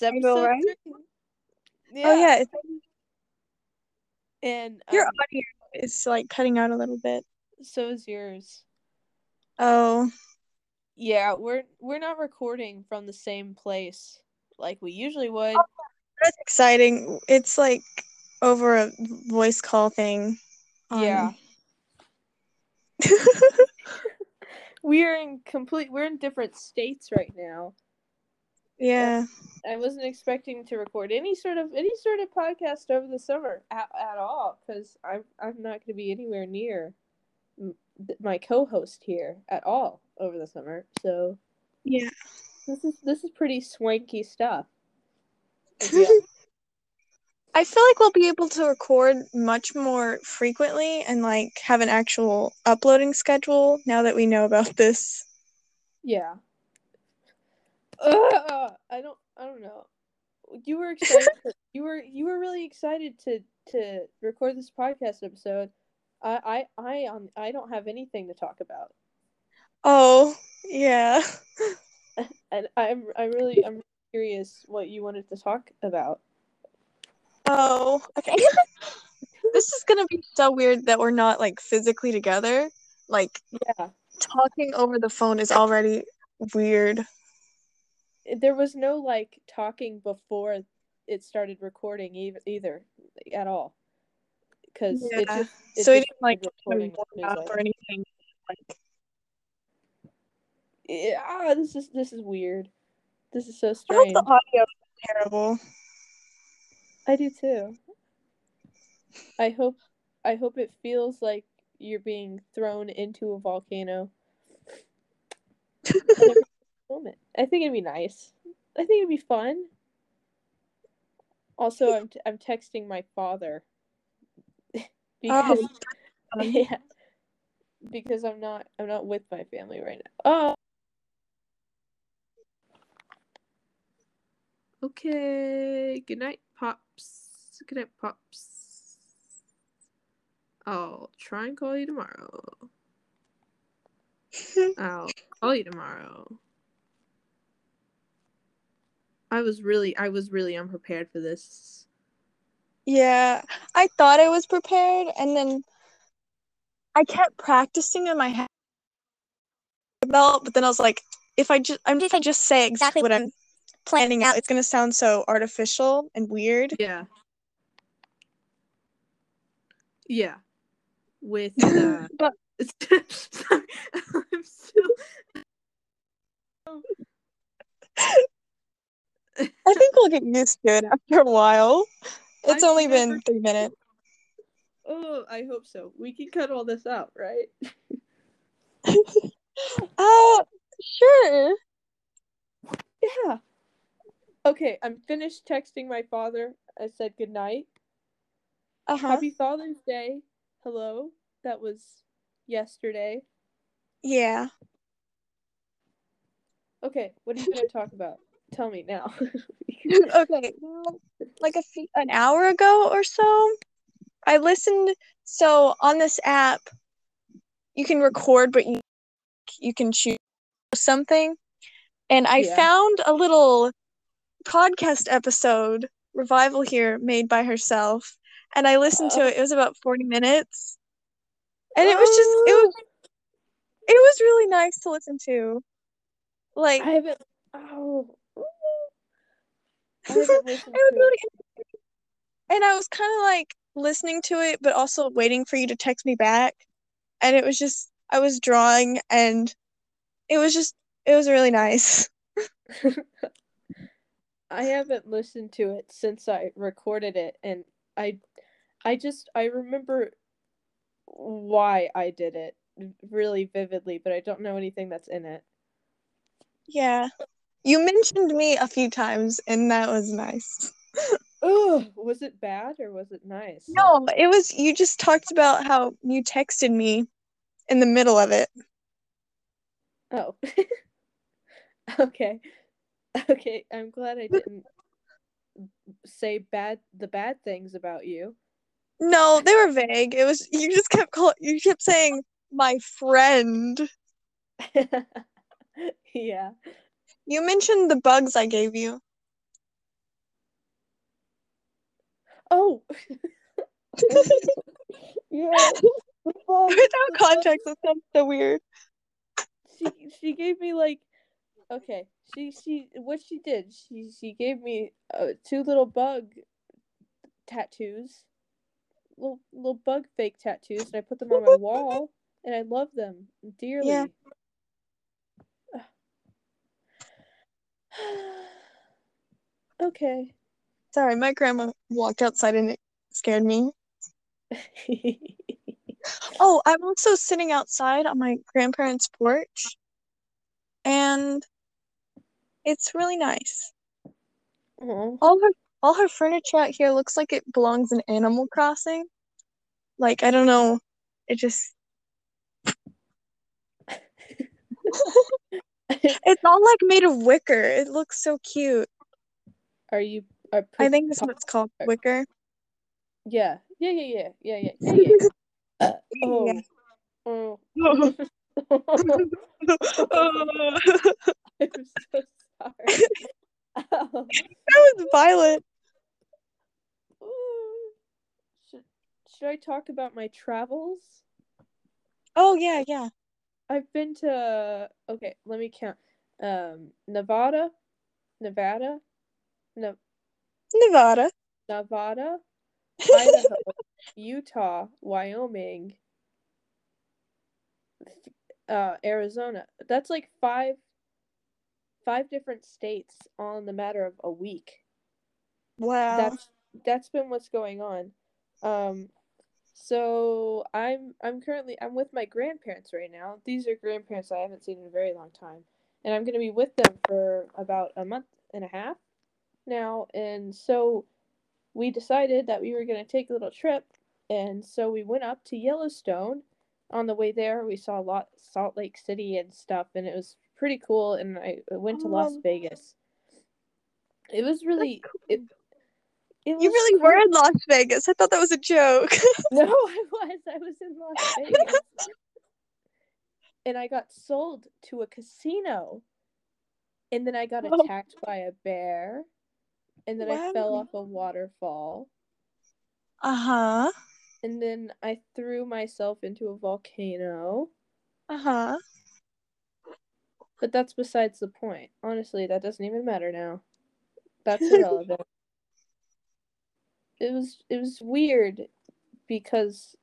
it's it's Are you all episode right? three. Oh yeah, And your um, audio is like cutting out a little bit. so is yours. Oh, Yeah, we're we're not recording from the same place like we usually would. that's exciting. It's like over a voice call thing. on- Yeah. We're in complete we're in different states right now. Yeah. I wasn't expecting to record any sort of any sort of podcast over the summer at, at all because I'm I'm not going to be anywhere near my co-host here at all over the summer. So Yeah. this is this is pretty swanky stuff. Yeah. I feel like we'll be able to record much more frequently and like have an actual uploading schedule now that we know about this. Yeah. Ugh, I don't I don't know. You were excited. to- you were you were really excited to to record this podcast episode. I I I um I don't have anything to talk about. Oh, yeah. and I'm I'm really I'm curious what you wanted to talk about. Oh, okay. this is gonna be so weird that we're not like physically together. Like Yeah, talking over the phone is already weird. There was no like talking before it started recording either, either at all, because it Yeah. just it so just didn't like started turn recording as up or anything. Like Yeah, ah, this is this is weird. This is so I hope strange. the audio is terrible. I do too. I hope I hope it feels like you're being thrown into a volcano. moment. I think it'd be nice. I think it'd be fun. Also, hmm. I'm t- I'm texting my father oh, because Oh, yeah, because I'm not I'm not with my family right now. Oh. Okay. Good night, pops. Good night, pops. I'll try and call you tomorrow. I'll call you tomorrow. I was really I was really unprepared for this. Yeah, I thought I was prepared, and then I kept practicing in my head about, but then I was like, if I just, I'm if I just say exactly what I'm planning out, it's gonna sound so artificial and weird. Yeah. Yeah. With uh But Sorry, I'm still I think we'll get used to it after a while. It's I've only never- been three minutes. Oh, I hope so. We can cut all this out, right? Uh, sure. Yeah. Okay, I'm finished texting my father. I said good night. Uh huh. Happy Father's Day. Hello. That was yesterday. Yeah. Okay, what are you going to talk about? Tell me now. okay. well, Like a few, an hour ago or so, I listened. So on this app, you can record, but you you can choose something. And I Yeah. found a little podcast episode revival here made by herself, and I listened to Oh. it. It was about forty minutes, and it was just it was oh. it was really nice to listen to. Like I haven't. Oh. I it haven't was listened to really And I was kind of like listening to it, but also waiting for you to text me back. And it was just, I was drawing and it was just, it was really nice. I haven't listened to it since I recorded it, and I, I just I remember why I did it really vividly, but I don't know anything that's in it. Yeah. You mentioned me a few times and that was nice. Ugh, was it bad or was it nice? No, it was, you just talked about how you texted me in the middle of it. Oh. okay. Okay, I'm glad I didn't say bad the bad things about you. No, they were vague. It was you just kept call you kept saying my friend. yeah. You mentioned the bugs I gave you. Oh. yeah. Without context, that sounds so weird. She she gave me like okay. She she what she did, she she gave me uh, two little bug tattoos. Little little bug fake tattoos and I put them on my wall and I love them dearly. Yeah. okay. Sorry, my grandma walked outside and it scared me. Oh, I'm also sitting outside on my grandparents' porch, and it's really nice. Aw. All her all her furniture out here looks like it belongs in Animal Crossing. Like, I don't know. It just it's all like made of wicker. It looks so cute. Are you are I think that's what it's called, wicker. Yeah. Yeah, yeah, yeah. Yeah, yeah. Yeah, yeah. Uh, oh. Oh. Oh. I'm so sorry. Ow. That was violent. Should, should I talk about my travels? Oh yeah, yeah. I've been to okay, let me count. Um Nevada, Nevada, no, Nevada. Nevada, Idaho, Utah, Wyoming, uh, Arizona. That's like five five different states all in the matter of a week. Wow. That's that's been what's going on. Um so I'm I'm currently I'm with my grandparents right now. These are grandparents I haven't seen in a very long time. And I'm gonna be with them for about a month and a half now. And so we decided that we were gonna take a little trip and so we went up to Yellowstone. On the way there we saw a lot Salt Lake City and stuff and it was pretty cool and I went to Las Um, Vegas. It was really it You really were in Las Vegas. I thought that was a joke. No, I was. I was in Las Vegas. and I got sold to a casino. And then I got Oh. attacked by a bear. And then I fell off a waterfall. Uh-huh. And then I threw myself into a volcano. Uh-huh. But that's besides the point. Honestly, that doesn't even matter now. That's irrelevant. It was it was weird because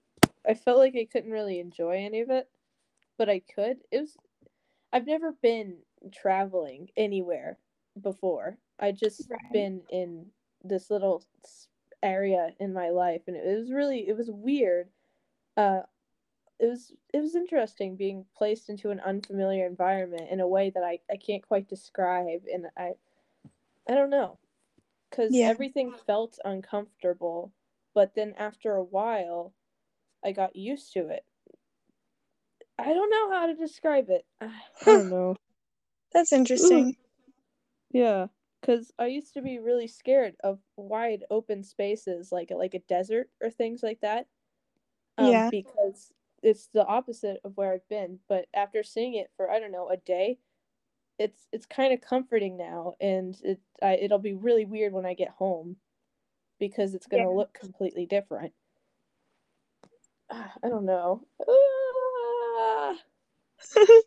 I felt like I couldn't really enjoy any of it, but I could. It was I've never been traveling anywhere before. I just Right. been in this little area in my life and it was really it was weird. Uh it was it was interesting being placed into an unfamiliar environment in a way that I, I can't quite describe and I I don't know cuz Yeah. everything felt uncomfortable but then after a while I got used to it. I don't know how to describe it. I don't know. That's interesting. Yeah, cuz I used to be really scared of wide open spaces like like a desert or things like that. Um, Yeah. because it's the opposite of where I've been, but after seeing it for I don't know, a day, it's it's kind of comforting now and it I, it'll be really weird when I get home because it's going to Yeah. look completely different. Ah, I don't know. Ah.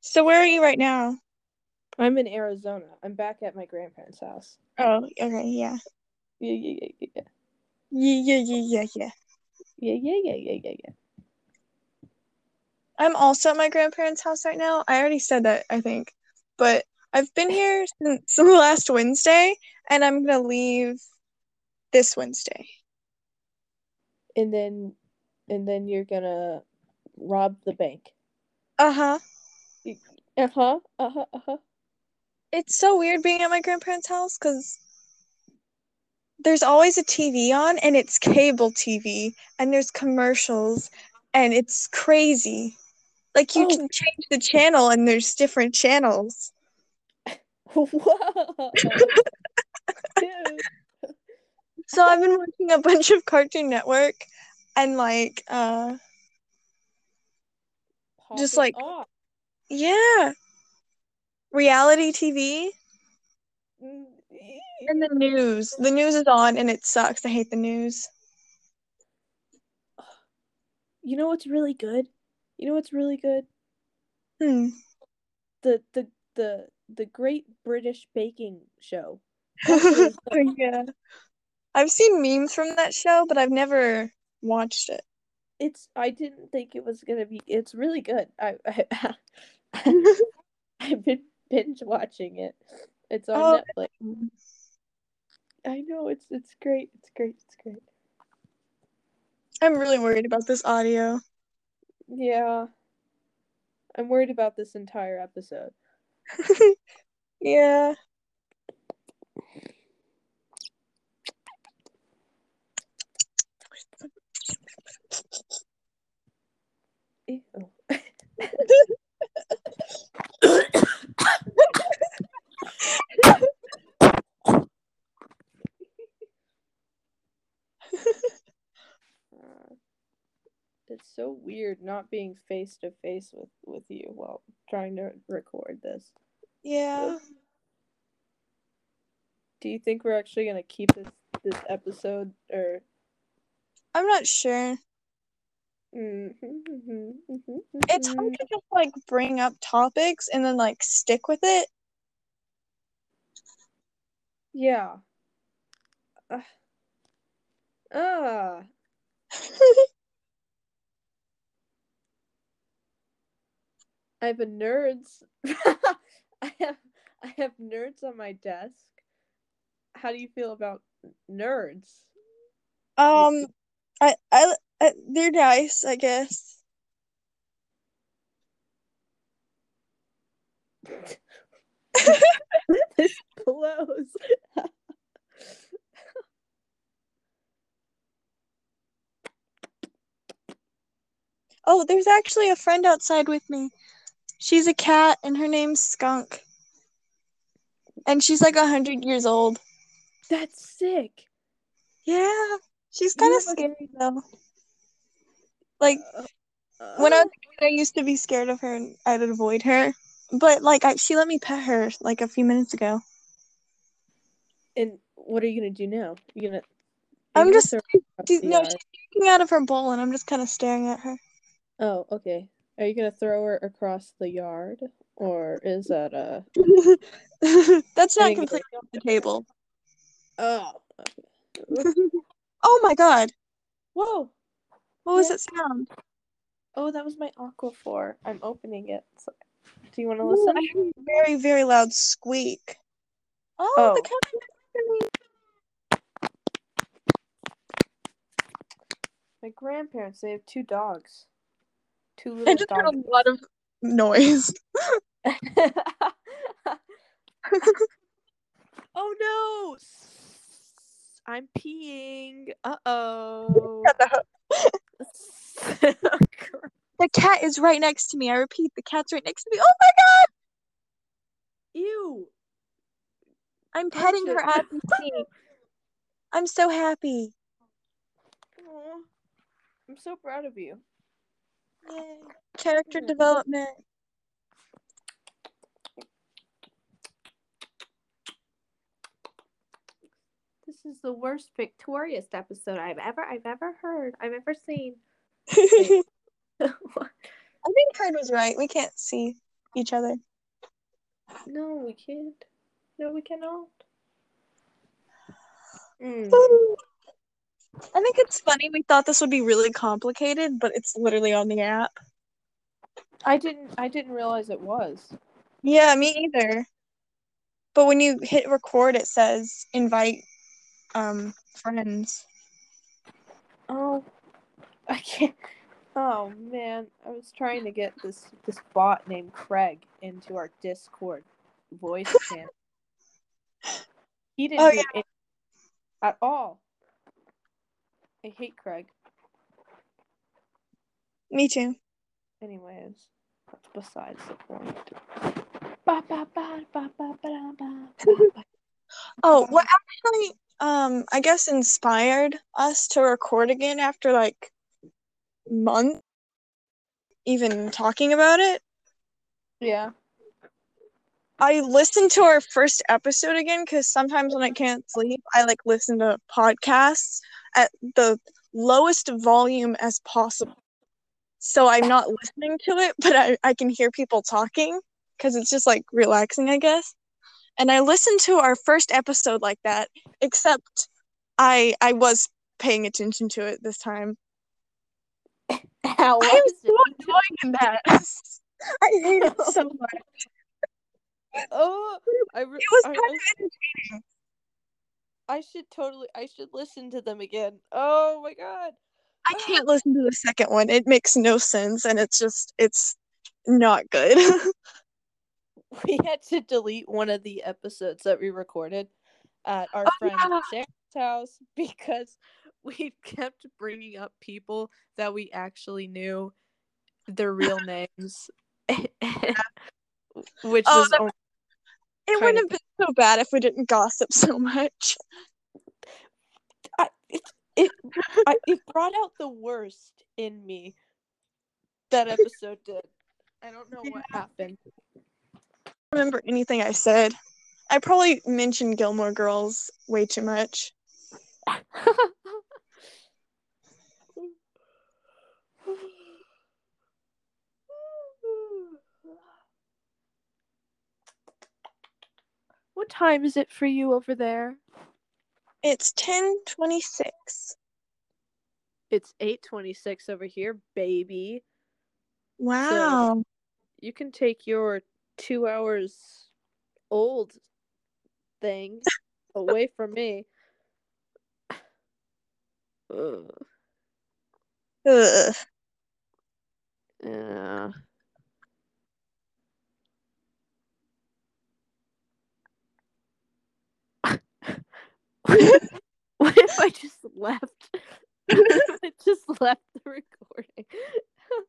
So where are you right now? I'm in Arizona. I'm back at my grandparents' house. Oh, okay, yeah. Yeah, yeah, yeah, yeah, yeah. Yeah, yeah, yeah, yeah, yeah. Yeah, yeah, yeah, yeah, yeah, yeah. I'm also at my grandparents' house right now. I already said that, I think. But I've been here since last Wednesday, and I'm gonna leave this Wednesday. And then and then you're gonna rob the bank. Uh-huh. Uh-huh. Uh-huh. Uh-huh. It's so weird being at my grandparents' house because there's always a TV on, and it's cable TV, and there's commercials, and it's crazy. Like you Oh. can change the channel, and there's different channels. Whoa. Dude. I've been watching a bunch of Cartoon Network and like uh Just, like- off. yeah. Reality TV Mm, and the news. The news is on and it sucks. I hate the news. You know what's really good? You know what's really good? Hmm. The the the the Great British Baking Show. Oh, yeah. I've seen memes from that show, but I've never watched it. It's I didn't think it was gonna be. It's really good. I, I I've been binge watching it. It's on Oh. Netflix. I know it's it's great. It's great. It's great. I'm really worried about this audio. Yeah. I'm worried about this entire episode. yeah. Ew. it's so weird not being face to face with with you while trying to record this. Yeah. Do you think we're actually gonna keep this this episode or? I'm not sure. Mm-hmm, It's hard to just like bring up topics and then like stick with it. Yeah. Uh, ah. I have a nerds. I have I have nerds on my desk. How do you feel about nerds? um, I, I, I, they're nice, I guess. this blows. Oh, there's actually a friend outside with me. She's a cat and her name's Skunk. And she's like a hundred years old. That's sick. Yeah. She's kind of scary though. Like Uh, when I was a kid, I used to be scared of her and I'd avoid her. But like I, she let me pet her like a few minutes ago. and what are you gonna do now? You gonna? I'm gonna just throw she's, no, she's drinking out of her bowl and I'm just kind of staring at her. Oh, okay. Are you gonna throw her across the yard, or is that a? That's not completely off the table. Oh. Oh my god. Whoa. What was that sound? Oh, that was my aquaphor. I'm opening it. So- Do you want to listen? I heard a very, very loud squeak. Oh, Oh. the cat is next to me. My grandparents. They have two dogs. Two I little just heard dogs. a lot of noise. oh no! I'm peeing. Uh oh. The cat is right next to me. I repeat, the cat's right next to me. Oh my god! Ew. I'm petting her Gotcha. as we speak. I'm so happy. Aw. I'm so proud of you. Yay. Character development. This is the worst victorious episode I've ever I've ever heard. I've ever seen. I think Heard was right. We can't see each other. no, we can't. No, we cannot. Mm. I think it's funny. We thought this would be really complicated, but it's literally on the app. I didn't I didn't realize it was. Yeah, me either. But when you hit record, it says invite um friends. Oh, I can't. Oh man, I was trying to get this this bot named Craig into our Discord voice channel. He didn't Oh, do yeah. it at all. I hate Craig. Me too. Anyways, that's besides the point. Ba, ba, ba, ba, ba, ba, ba, ba, ba. Oh, what actually, um I guess inspired us to record again after like month even talking about it. Yeah. I listened to our first episode again because sometimes when I can't sleep, I like listen to podcasts at the lowest volume as possible. So I'm not listening to it, but I, I can hear people talking because it's just like relaxing, I guess. And I listened to our first episode like that, except I I was paying attention to it this time. How I am so annoying in that. I hate it so much. Oh, I, re- It was kind I, of entertaining. I should totally, I should listen to them again. Oh my god. I ah. can't listen to the second one. It makes no sense and it's just it's not good. We had to delete one of the episodes that we recorded at our Oh, friend yeah. Sarah's house because we kept bringing up people that we actually knew their real names, which Oh, was that- only it wouldn't have been so bad if we didn't gossip so much. I, it it, I, it brought out the worst in me. That episode did. I don't know what happened. I don't remember anything I said. I probably mentioned Gilmore Girls way too much. what time is it for you over there? It's 1026. It's 8:26 over here, baby. Wow. You can take your 2 hours old thing away from me. Ugh. Ugh. Yeah. What, if, what if I just left? I just left the recording.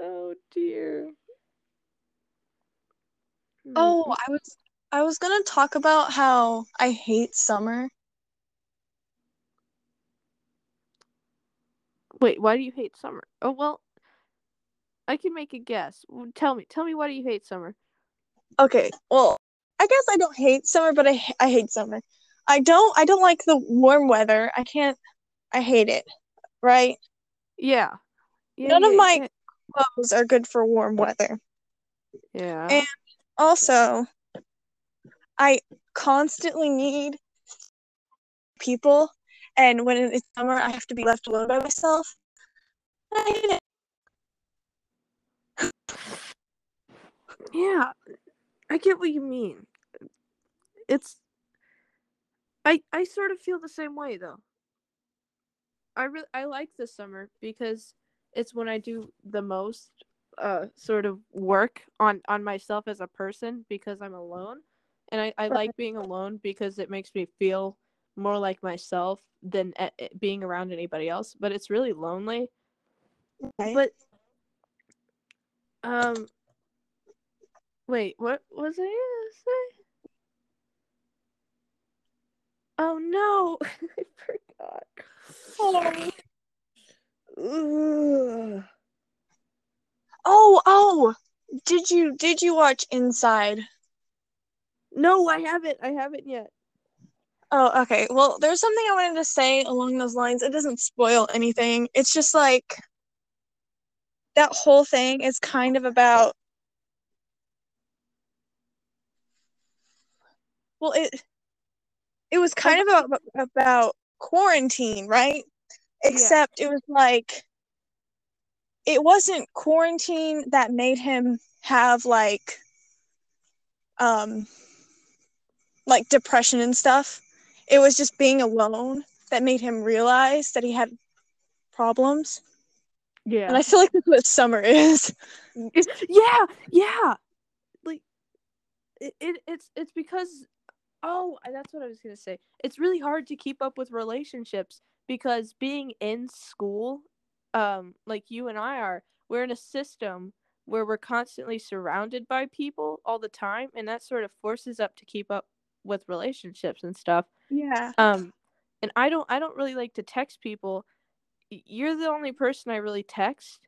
oh dear. Hmm. Oh, I was I was gonna talk about how I hate summer. Wait, why do you hate summer? Oh well, I can make a guess. Tell me, tell me, why do you hate summer? Okay, well, I guess I don't hate summer, but I I hate summer. I don't I don't like the warm weather. I can't. I hate it. Right? Yeah. yeah None of yeah, my clothes are good for warm weather. Yeah. and- Also, I constantly need people, and when it's summer, I have to be left alone by myself. I hate it. Yeah, I get what you mean. It's I I sort of feel the same way though. I really I like the summer because it's when I do the most uh sort of work on on myself as a person because I'm alone. And I, I like being alone because it makes me feel more like myself than being around anybody else. But it's really lonely. Right? But um wait, what was I gonna say? Oh no, I forgot. Ugh. Oh, oh! Did you did you watch Inside? No, I haven't. I haven't yet. Oh, okay. Well, there's something I wanted to say along those lines. It doesn't spoil anything. It's just like that whole thing is kind of about well, it it was kind of about about quarantine, right? Except it was like it wasn't quarantine that made him have like um like depression and stuff. It was just being alone that made him realize that he had problems. Yeah. And I feel like that's what summer is. yeah, yeah. Like it, it it's it's because oh, that's what I was going to say. It's really hard to keep up with relationships because being in school um like you and I are, we're in a system where we're constantly surrounded by people all the time and that sort of forces up to keep up with relationships and stuff. Yeah. Um, and I don't I don't really like to text people. You're the only person I really text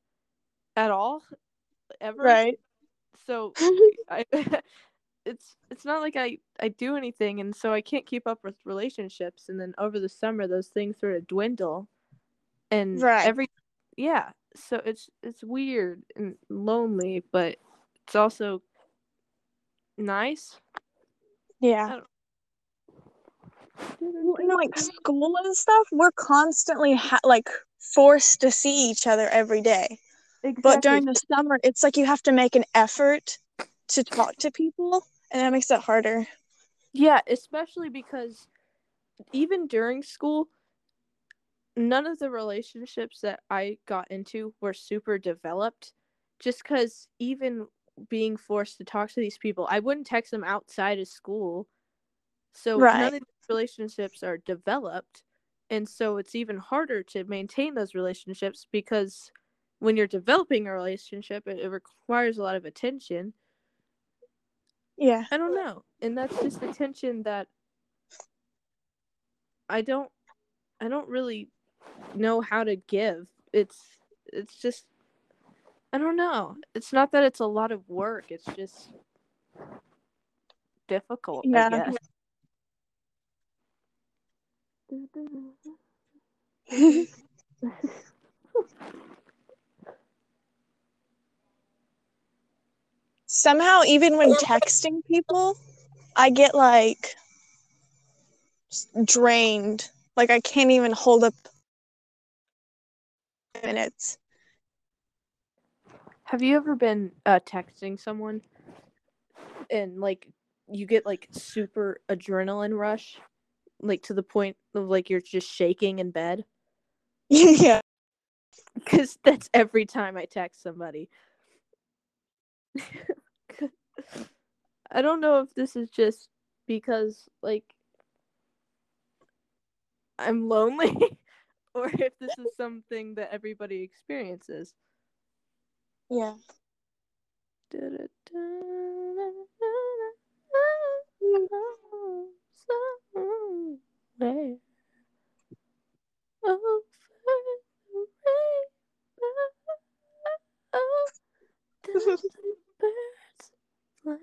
at all ever. Right. So I it's it's not like I I do anything and so I can't keep up with relationships and then over the summer those things sort of dwindle and Right. every yeah so it's it's weird and lonely but it's also nice yeah. Well, in like school and stuff, we're constantly ha- like forced to see each other every day. But during the summer, it's like you have to make an effort to talk to people, and that makes it harder. Yeah, especially because even during school, none of the relationships that I got into were super developed. Just because even being forced to talk to these people, I wouldn't text them outside of school. So Right. none of these relationships are developed. And so it's even harder to maintain those relationships because when you're developing a relationship, it, it requires a lot of attention. Yeah. I don't know. And that's just the tension that I don't I don't really know how to give. It's it's just I don't know. It's not that it's a lot of work. It's just difficult, Yeah. I guess. Somehow, even when texting people, I get like drained. Like I can't even hold up minutes. Have you ever been uh, texting someone and like you get like super adrenaline rush, like to the point of like you're just shaking in bed? yeah. Because that's every time I text somebody. I don't know if this is just because like I'm lonely or if this is something that everybody experiences. Yeah. Somewhere over the rainbow, down the birds fly,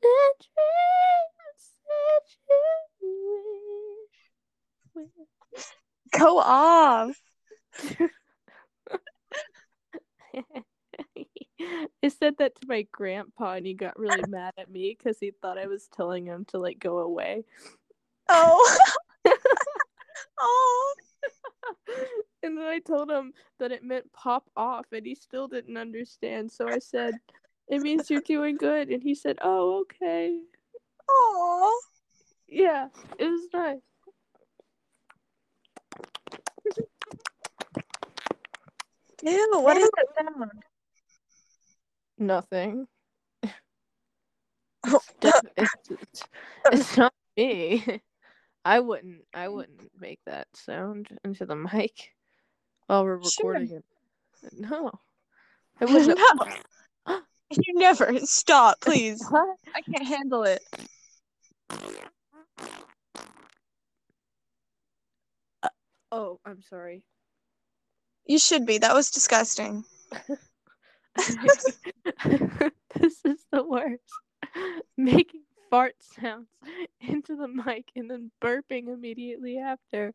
and dreams that you wish Go off. I said that to my grandpa and he got really mad at me because he thought I was telling him to like go away. Oh. oh. and then I told him that it meant pop off and he still didn't understand. So I said, It means you're doing good. And he said, Oh, okay. Oh. Yeah, it was nice. Ew, what is that sound? Nothing. It's, it's, not me. I wouldn't I wouldn't make that sound into the mic while we're Sure. recording it. No. I wouldn't No. You never. Stop, please. I can't handle it. Uh, oh, I'm sorry. You should be. That was disgusting. this is the worst. Making fart sounds into the mic and then burping immediately after.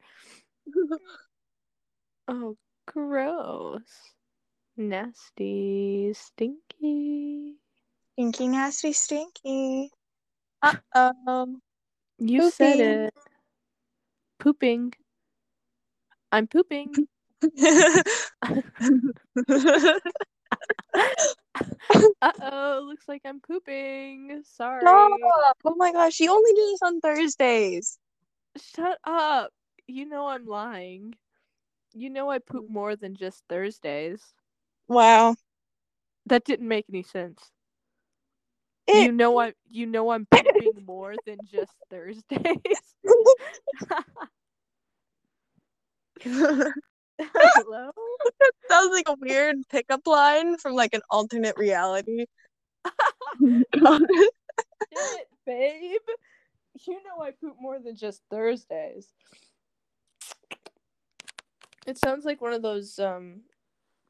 Oh, gross. Nasty, stinky. Stinky, nasty, stinky. Uh oh. You said it. Pooping. I'm pooping. Uh oh, looks like I'm pooping. Sorry. Oh my gosh, you only do this on Thursdays. Shut up. You know I'm lying. You know I poop more than just Thursdays. Wow. That didn't make any sense. It- You know I you know I'm pooping more than just Thursdays. Hello? That sounds like a weird pickup line from like an alternate reality. Shit, babe. You know I poop more than just Thursdays. It sounds like one of those um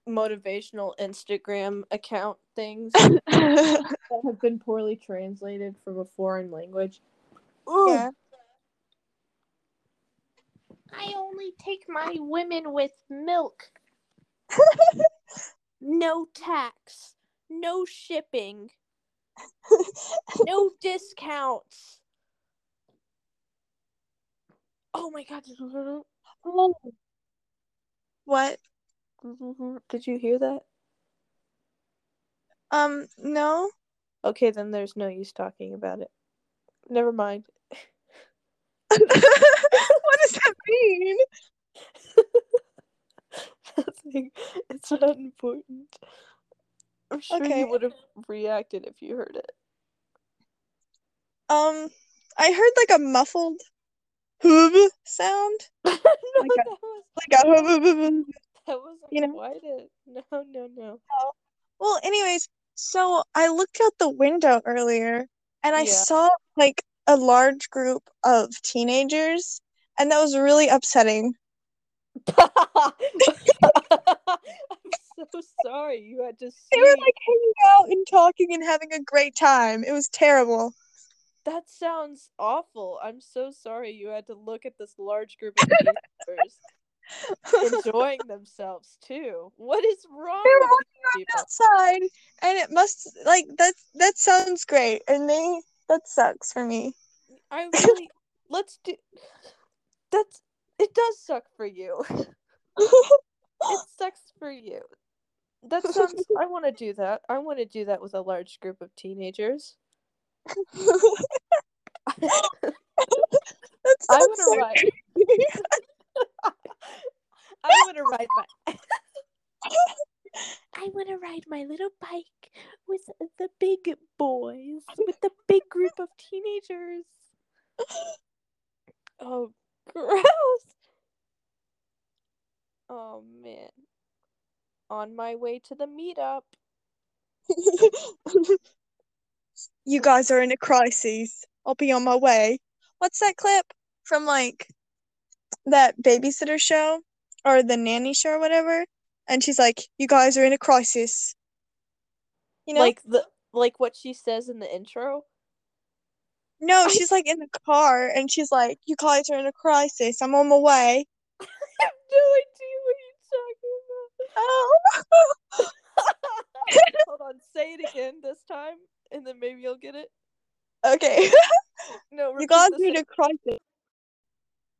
motivational Instagram account things that have been poorly translated from a foreign language. Ooh. yeah. I only take my women with milk. no tax, no shipping, no discounts. Oh my god. What? Did you hear that? Um, no. Okay, then there's no use talking about it. Never mind. what does that mean? Nothing. It's not important. I'm sure Okay. you would have reacted if you heard it. Um, I heard like a muffled hoob sound. no, Like a- that was Like a hoob, hoob, hoob, hoob. that wasn't you know? quite it. No, no, no. Well, anyways, so I looked out the window earlier and I Yeah. saw like a large group of teenagers, and that was really upsetting. I'm so sorry you had to see. They were like hanging out and talking and having a great time. It was terrible. That sounds awful. I'm so sorry you had to look at this large group of teenagers enjoying themselves too. What is wrong They were with these people? outside and it must like that that sounds great and they that sucks for me I really let's do that's it does suck for you. It sucks for you. That sounds I want to do that. I want to do that with a large group of teenagers. I want so to ride. I want to ride my I want to ride my little bike with the big boys, with the big group of teenagers. Oh, gross. Oh man. On my way to the meetup. you guys are in a crisis i'll be on my way what's that clip from like that babysitter show or the nanny show or whatever and she's like you guys are in a crisis you know Like the like what she says in the intro. No she's like in the car and she's like you guys are in a crisis i'm on my way I have no idea what you're talking about. oh. Hold on, say it again this time, and then maybe you'll get it. okay No, you guys the are in a crisis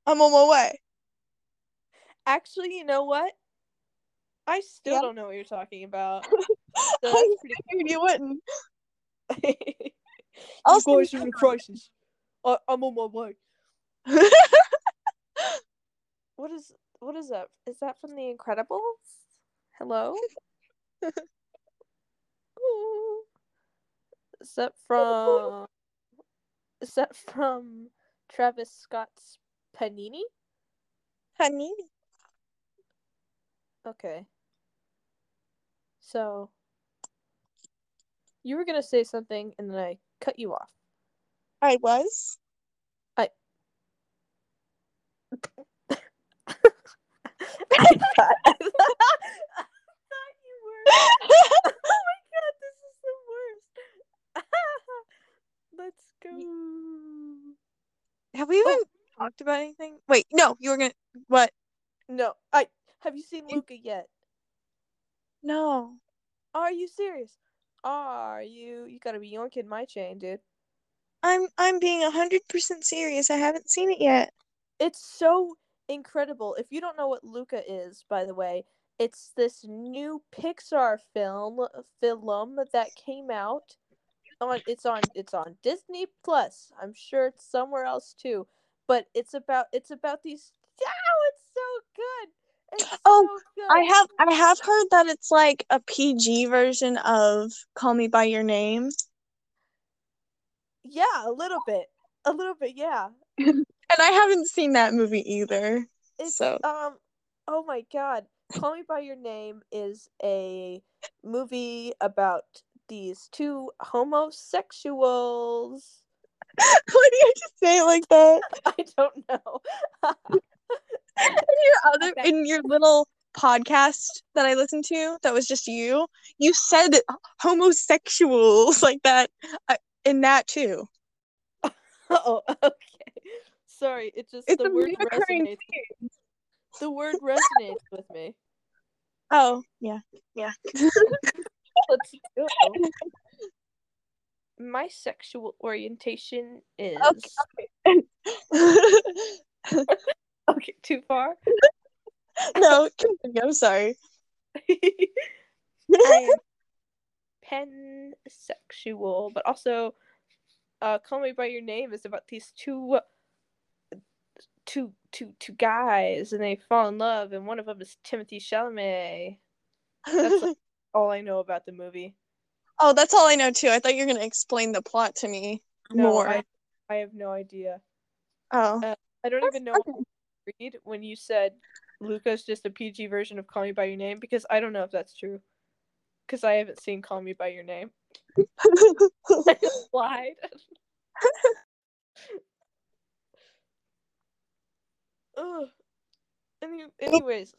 i'm on my way Actually, you know what? I still Yeah. don't know what you're talking about. I So that's pretty you wouldn't I'll send guys are in a crisis. I, I'm on my way. What is what is that? Is that from The Incredibles? Hello? Is that from Is that from Travis Scott's Panini? Panini. Okay. So you were gonna say something and then I cut you off. i was I thought, I thought, I thought you were. Oh my god, this is the worst. Let's go. have we even talked about anything wait no you were gonna what No, I have you seen Luca yet? no Are you serious? Are you? You gotta be yoinking my chain, dude. i'm i'm being 100% serious i haven't seen it yet It's so incredible. If you don't know what Luca is, by the way, it's this new Pixar film film that came out on it's on it's on Disney Plus. I'm sure it's somewhere else too. But it's about it's about these Oh, it's so good. It's Oh, so. I have I have heard that it's like a PG version of Call Me by Your Name. Yeah, a little bit. A little bit, yeah. And I haven't seen that movie either. It's So- um oh my god. Call Me by Your Name is a movie about these two homosexuals. Why do you have to say it like that? I don't know. in your other in your little podcast that I listened to that was just you, you said homosexuals like that uh, in that too. oh, okay. Sorry, it just It's the word resonates. The word resonates with me. Oh, yeah. Yeah. Let's go. My sexual orientation is okay. Okay, too far. no, I'm sorry. I am pansexual, but also, uh, "Call Me by Your Name" is about these two, two, two, two guys, and they fall in love, and one of them is Timothée Chalamet. That's like- All I know about the movie. oh, that's all I know too. I thought you were gonna explain the plot to me No, more. I, I have no idea. oh. I don't That's even know okay. Read when you said Luca's just a PG version of Call Me by Your Name because I don't know if that's true. Because I haven't seen Call Me by Your Name. I just lied. Ugh. Any, anyways,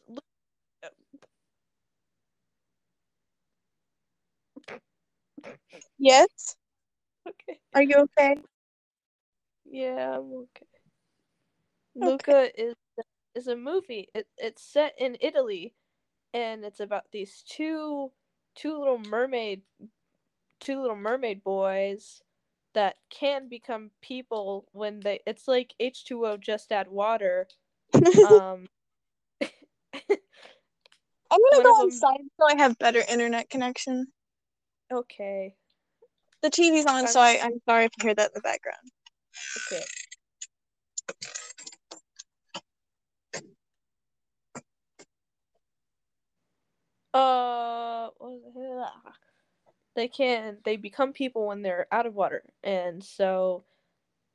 yes. okay. Are you okay? Yeah, I'm okay. Luca is is a movie. It it's set in Italy, and it's about these two two little mermaid two little mermaid boys that can become people when they. It's like H two O just add water. Um, I'm gonna go inside so I have better internet connection. okay, The TV's on, so I, I'm sorry if you hear that in the background. okay. Uh, what was it? They can they become people when they're out of water, and so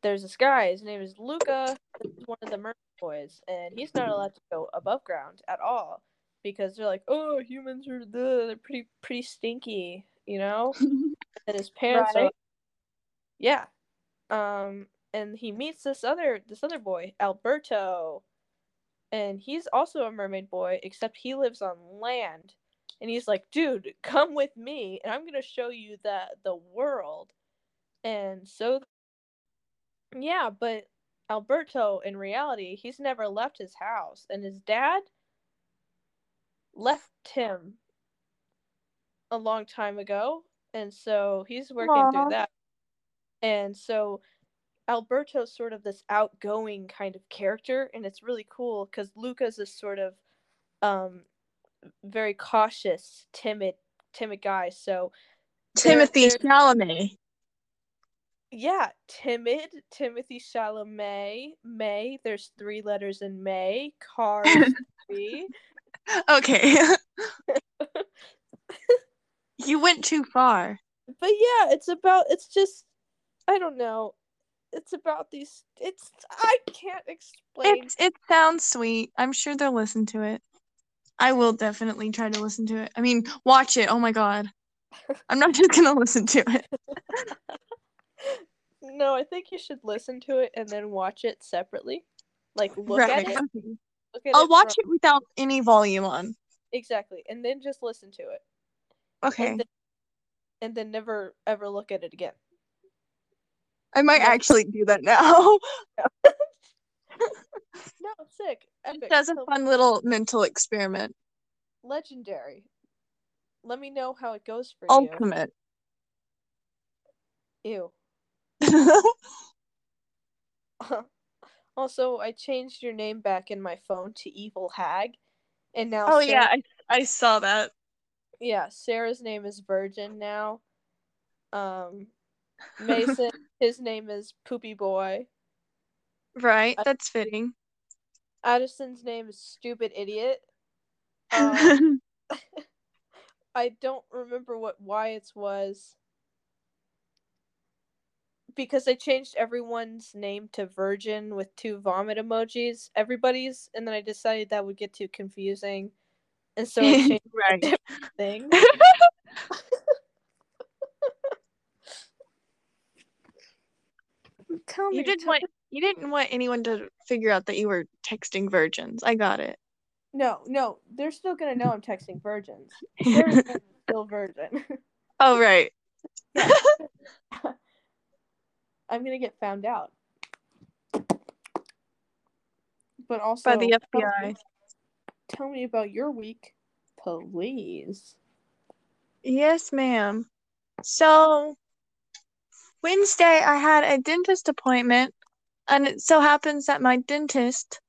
there's this guy. His name is Luca. He's one of the mermaid boys, and he's not allowed to go above ground at all because they're like, oh, humans are the they're pretty pretty stinky, you know. And his parents are, yeah. Um, and he meets this other this other boy, Alberto, and he's also a mermaid boy, except he lives on land. And he's like, dude, come with me, and I'm gonna show you the the world. And so, yeah, but Alberto, in reality, he's never left his house, and his dad left him a long time ago, and so he's working Aw. through that. And so Alberto's sort of this outgoing kind of character, and it's really cool because Luca's this sort of um very cautious, timid, timid guy. So Timothée they're- Chalamet. yeah, timid Timothée Chalamet. May. There's three letters in May. Three. Okay. you went too far. But yeah, it's about. It's just. I don't know. It's about these. It's. I can't explain. It it sounds sweet. I'm sure they'll listen to it. I will definitely try to listen to it. I mean, watch it. Oh my god. I'm not just gonna listen to it. No, I think you should listen to it and then watch it separately. Like look right. at it. Look at I'll it watch from- it without any volume on. exactly, and then just listen to it, Okay. and then, and then never ever look at it again. I might actually do that now. No, sick, epic, does a so fun little mental experiment. legendary. Let me know how it goes for Ultimate. you. Ew. also, I changed your name back in my phone to Evil Hag, and now oh Sarah- yeah, I, I saw that. yeah, Sarah's name is Virgin now. Um, Mason, his name is Poopy Boy. Right, that's fitting. Addison's name is Stupid Idiot. Um, I don't remember what Wyatt's was because I changed everyone's name to Virgin with two vomit emojis, everybody's, and then I decided that would get too confusing, and so I changed right. thing. Tell you did twenty you didn't want anyone to figure out that you were texting virgins. I got it. No, no, they're still gonna know I'm texting virgins. Still virgin. oh right. I'm gonna get found out. But also By the tell FBI. me- Tell me about your week, please. Yes, ma'am. So Wednesday I had a dentist appointment and it so happens that my dentist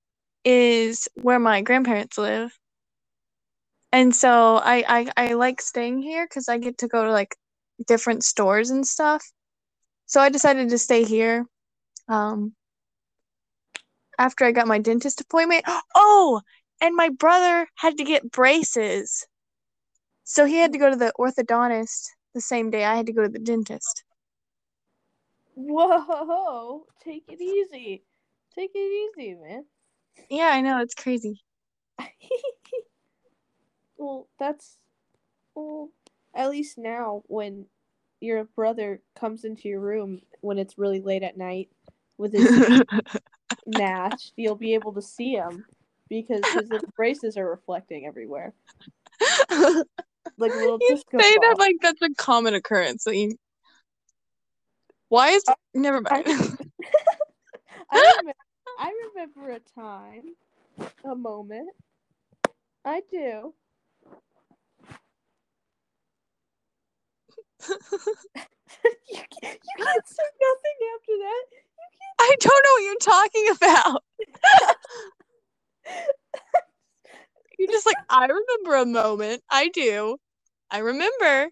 is where my grandparents live. And so I I, I like staying here because I get to go to like different stores and stuff. So I decided to stay here. Um after I got my dentist appointment. Oh, and my brother had to get braces. So he had to go to the orthodontist the same day I had to go to the dentist. Whoa, take it easy. Take it easy, man. Yeah, I know, it's crazy. well, that's well, at least now when your brother comes into your room when it's really late at night with his match, you'll be able to see him because his braces are reflecting everywhere, like little you say that like that's a common occurrence. So you... Why is uh, never mind. I remember, I remember a time, a moment. I do. you, can't, you can't say nothing after that. I don't know what you're talking about. You're just like, I remember a moment. I do. I remember.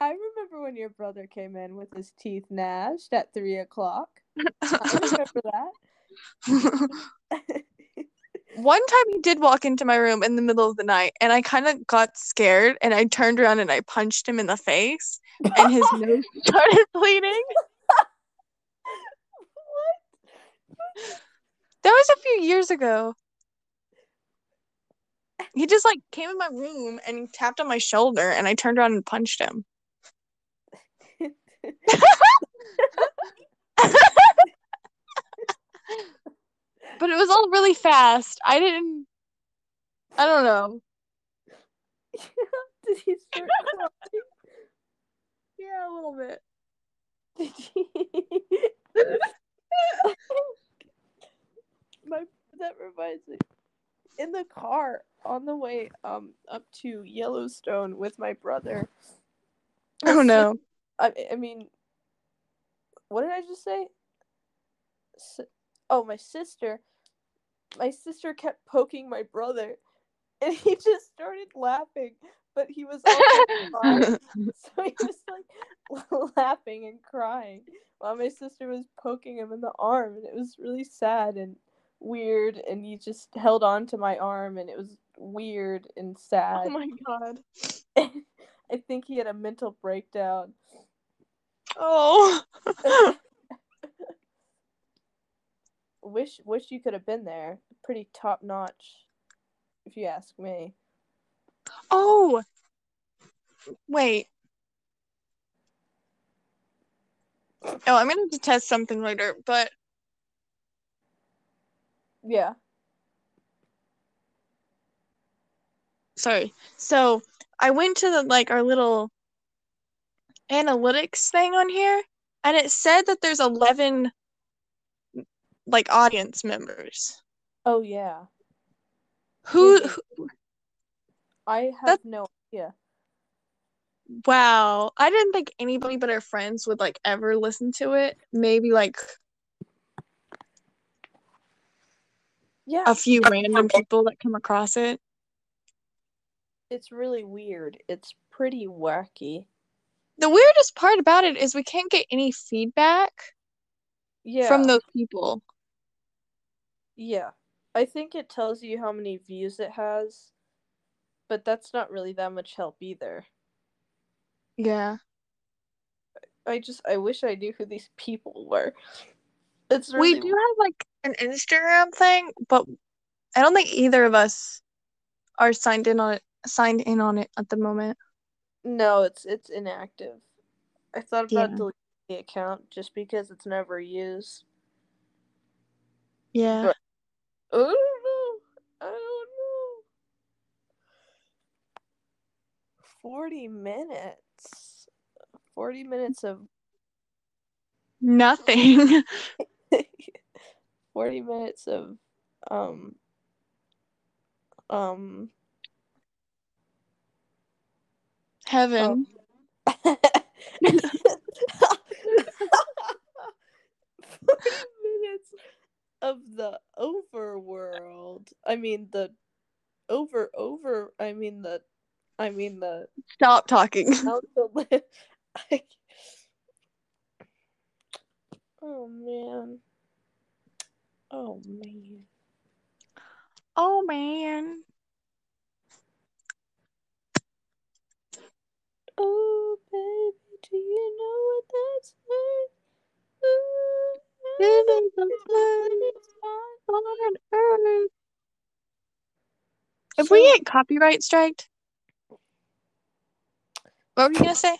I remember when your brother came in with his teeth gnashed at three o'clock. I remember that. One time he did walk into my room in the middle of the night and I kind of got scared and I turned around and I punched him in the face and his nose started bleeding. What? That was a few years ago. He just like came in my room and he tapped on my shoulder and I turned around and punched him. But it was all really fast. I didn't I don't know. Did he start crying? Yeah, a little bit. Did he? My that reminds me. In the car on the way um up to Yellowstone with my brother. Oh no. I I mean, what did I just say? S- oh, my sister. My sister kept poking my brother, and he just started laughing. But he was also crying, so he was like laughing and crying while my sister was poking him in the arm, and it was really sad and weird. And he just held on to my arm, and it was weird and oh sad. oh my god. I think he had a mental breakdown. Oh. wish wish you could have been there. Pretty top notch, if you ask me. Oh. Wait. Oh, I'm gonna have to test something later, but Yeah. sorry. So I went to the like our little analytics thing on here, and it said that there's 11 like audience members. Oh yeah. Who, who I have That's- no idea. wow, I didn't think anybody but our friends would like ever listen to it. Maybe like Yeah. a few random people that come across it. It's really weird. It's pretty wacky. The weirdest part about it is we can't get any feedback Yeah. from those people. Yeah. I think it tells you how many views it has, but that's not really that much help either. Yeah. I just I wish I knew who these people were. It's We do have like an Instagram thing, but I don't think either of us are signed in on it signed in on it at the moment. No, it's it's inactive. I thought about Yeah. deleting the account just because it's never used. Yeah. But- I don't know. I don't know. 40 minutes. 40 minutes of Nothing. 40 minutes of um um Heaven. Forty minutes of the overworld. I mean the over over. I mean the. I mean the Stop talking. I- oh man. Oh man. Oh man. Living the it's on earth. If we get copyright striked, what were you gonna say?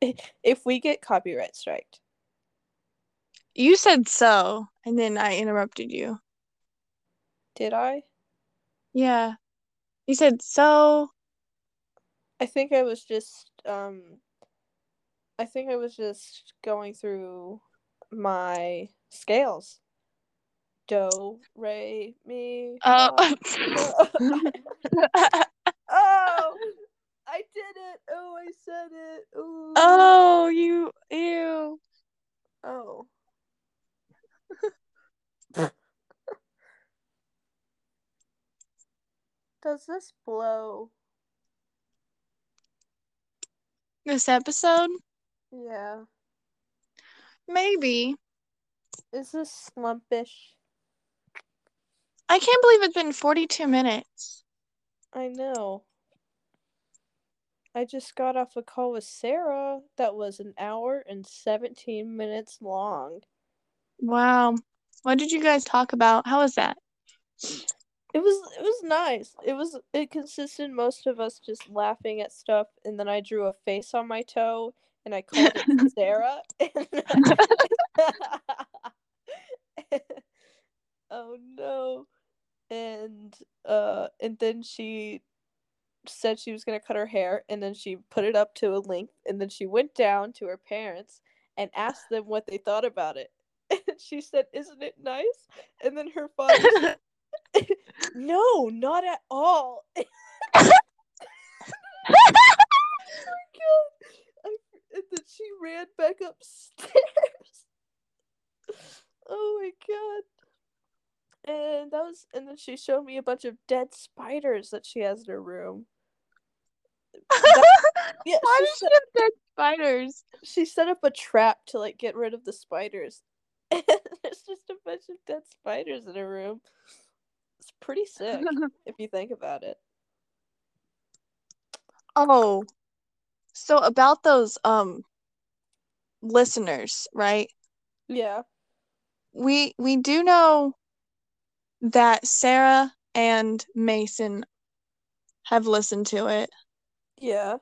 if we get copyright striked, You said so, and then I interrupted you. did I? Yeah. You said so. I think I was just um I think I was just going through my scales. Do, re, mi. Oh. oh, I did it. Oh, I said it. Ooh. oh, you ew. Oh. Does this blow? This episode? Yeah. Maybe. Is this slumpish? I can't believe it's been 42 minutes. I know. I just got off a call with Sarah that was an hour and 17 minutes long. Wow. What did you guys talk about? How was that? It was it was nice. It was it consisted most of us just laughing at stuff and then I drew a face on my toe and I called it Sarah. oh no. And uh and then she said she was going to cut her hair and then she put it up to a length and then she went down to her parents and asked them what they thought about it. And she said, "Isn't it nice?" And then her father said, "No, not at all." oh my god! I, and then she ran back upstairs. oh my god! And that was, and then she showed me a bunch of dead spiders that she has in her room. Yeah, Why she does she set, have dead spiders? she set up a trap to like get rid of the spiders. And there's just a bunch of dead spiders in her room. It's pretty sick if you think about it. Oh. So about those um listeners, right? Yeah. We we do know that Sarah and Mason have listened to it. Yeah.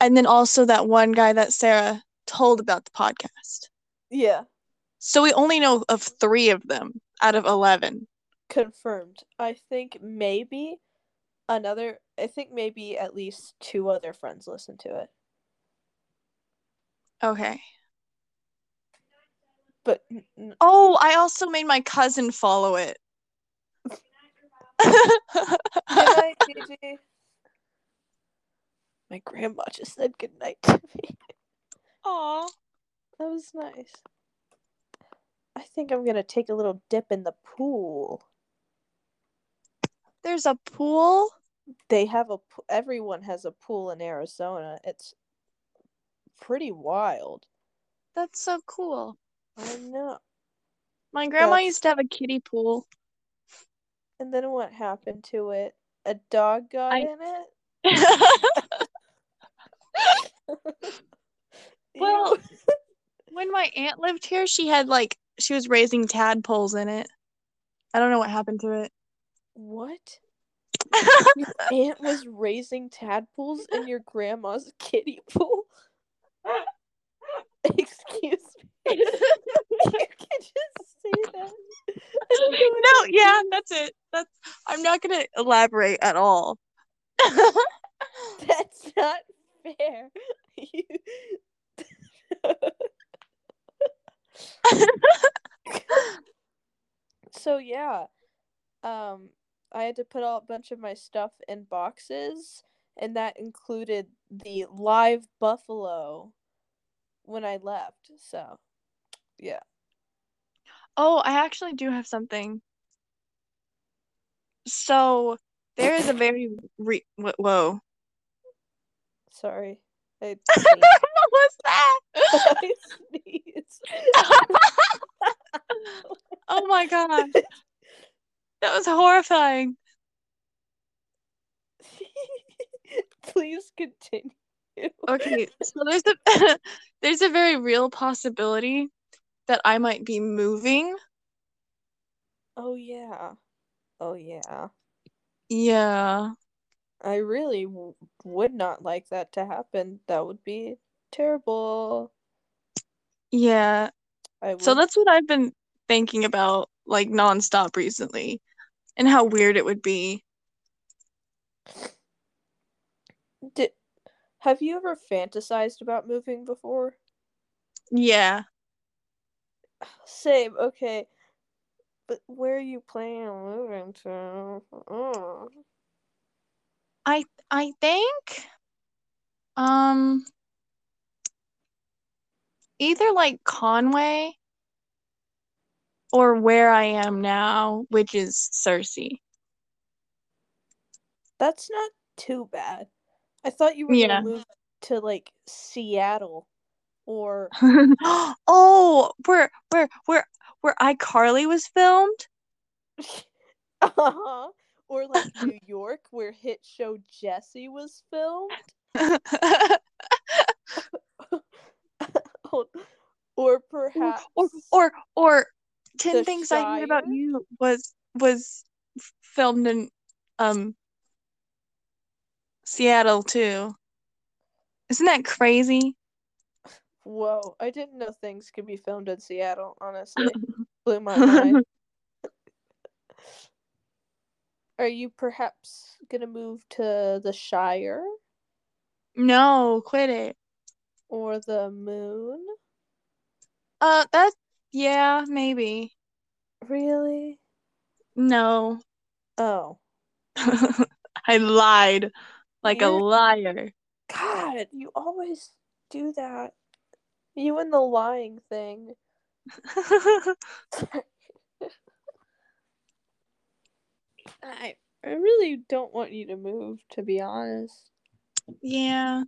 And then also that one guy that Sarah told about the podcast. Yeah. So we only know of 3 of them out of 11. Confirmed. I think maybe another I think maybe at least two other friends listen to it. Okay. But n- Oh, I also made my cousin follow it. good night, Gigi. My grandma just said good night to me. Aw. That was nice. I think I'm gonna take a little dip in the pool. There's a pool? They have a everyone has a pool in Arizona. It's pretty wild. That's so cool. I know. My grandma That's- used to have a kiddie pool. And then what happened to it? A dog got I- in it. Well- when my aunt lived here, she had like she was raising tadpoles in it. I don't know what happened to it. what? your aunt was raising tadpoles in your grandma's kiddie pool. Excuse me. you can just say that. No, yeah, that's it. That's I'm not gonna elaborate at all. that's not fair. So yeah. Um I had to put a bunch of my stuff in boxes, and that included the live buffalo when I left. So, yeah. Oh, I actually do have something. So there is a very re- whoa. Sorry. I what was that? I sneezed. oh my god. That was horrifying. Please continue. Okay, so there's a there's a very real possibility that I might be moving. Oh yeah. Oh yeah. Yeah. I really w- would not like that to happen. That would be terrible. Yeah. So that's what I've been thinking about like nonstop recently and how weird it would be. Did have you ever fantasized about moving before? Yeah. Same. Okay. But where are you planning on moving to? Oh. I I think um either like Conway or where I am now, which is Cersei. That's not too bad. I thought you were Yeah. gonna move to like Seattle or oh, where where where where iCarly was filmed? uh-huh. or like New York where hit show Jessie was filmed. or perhaps or or or Ten The Things I Hate About You was was filmed in um Seattle too. Isn't that crazy? Whoa, I didn't know things could be filmed in Seattle, honestly. Blew my mind. Are you perhaps gonna move to the Shire no, quit it. or the moon? Uh, that yeah, maybe. Really? No, Oh. I lied like a You're- liar. God, you always do that. You and the lying thing. I I really don't want you to move, to be honest. yeah.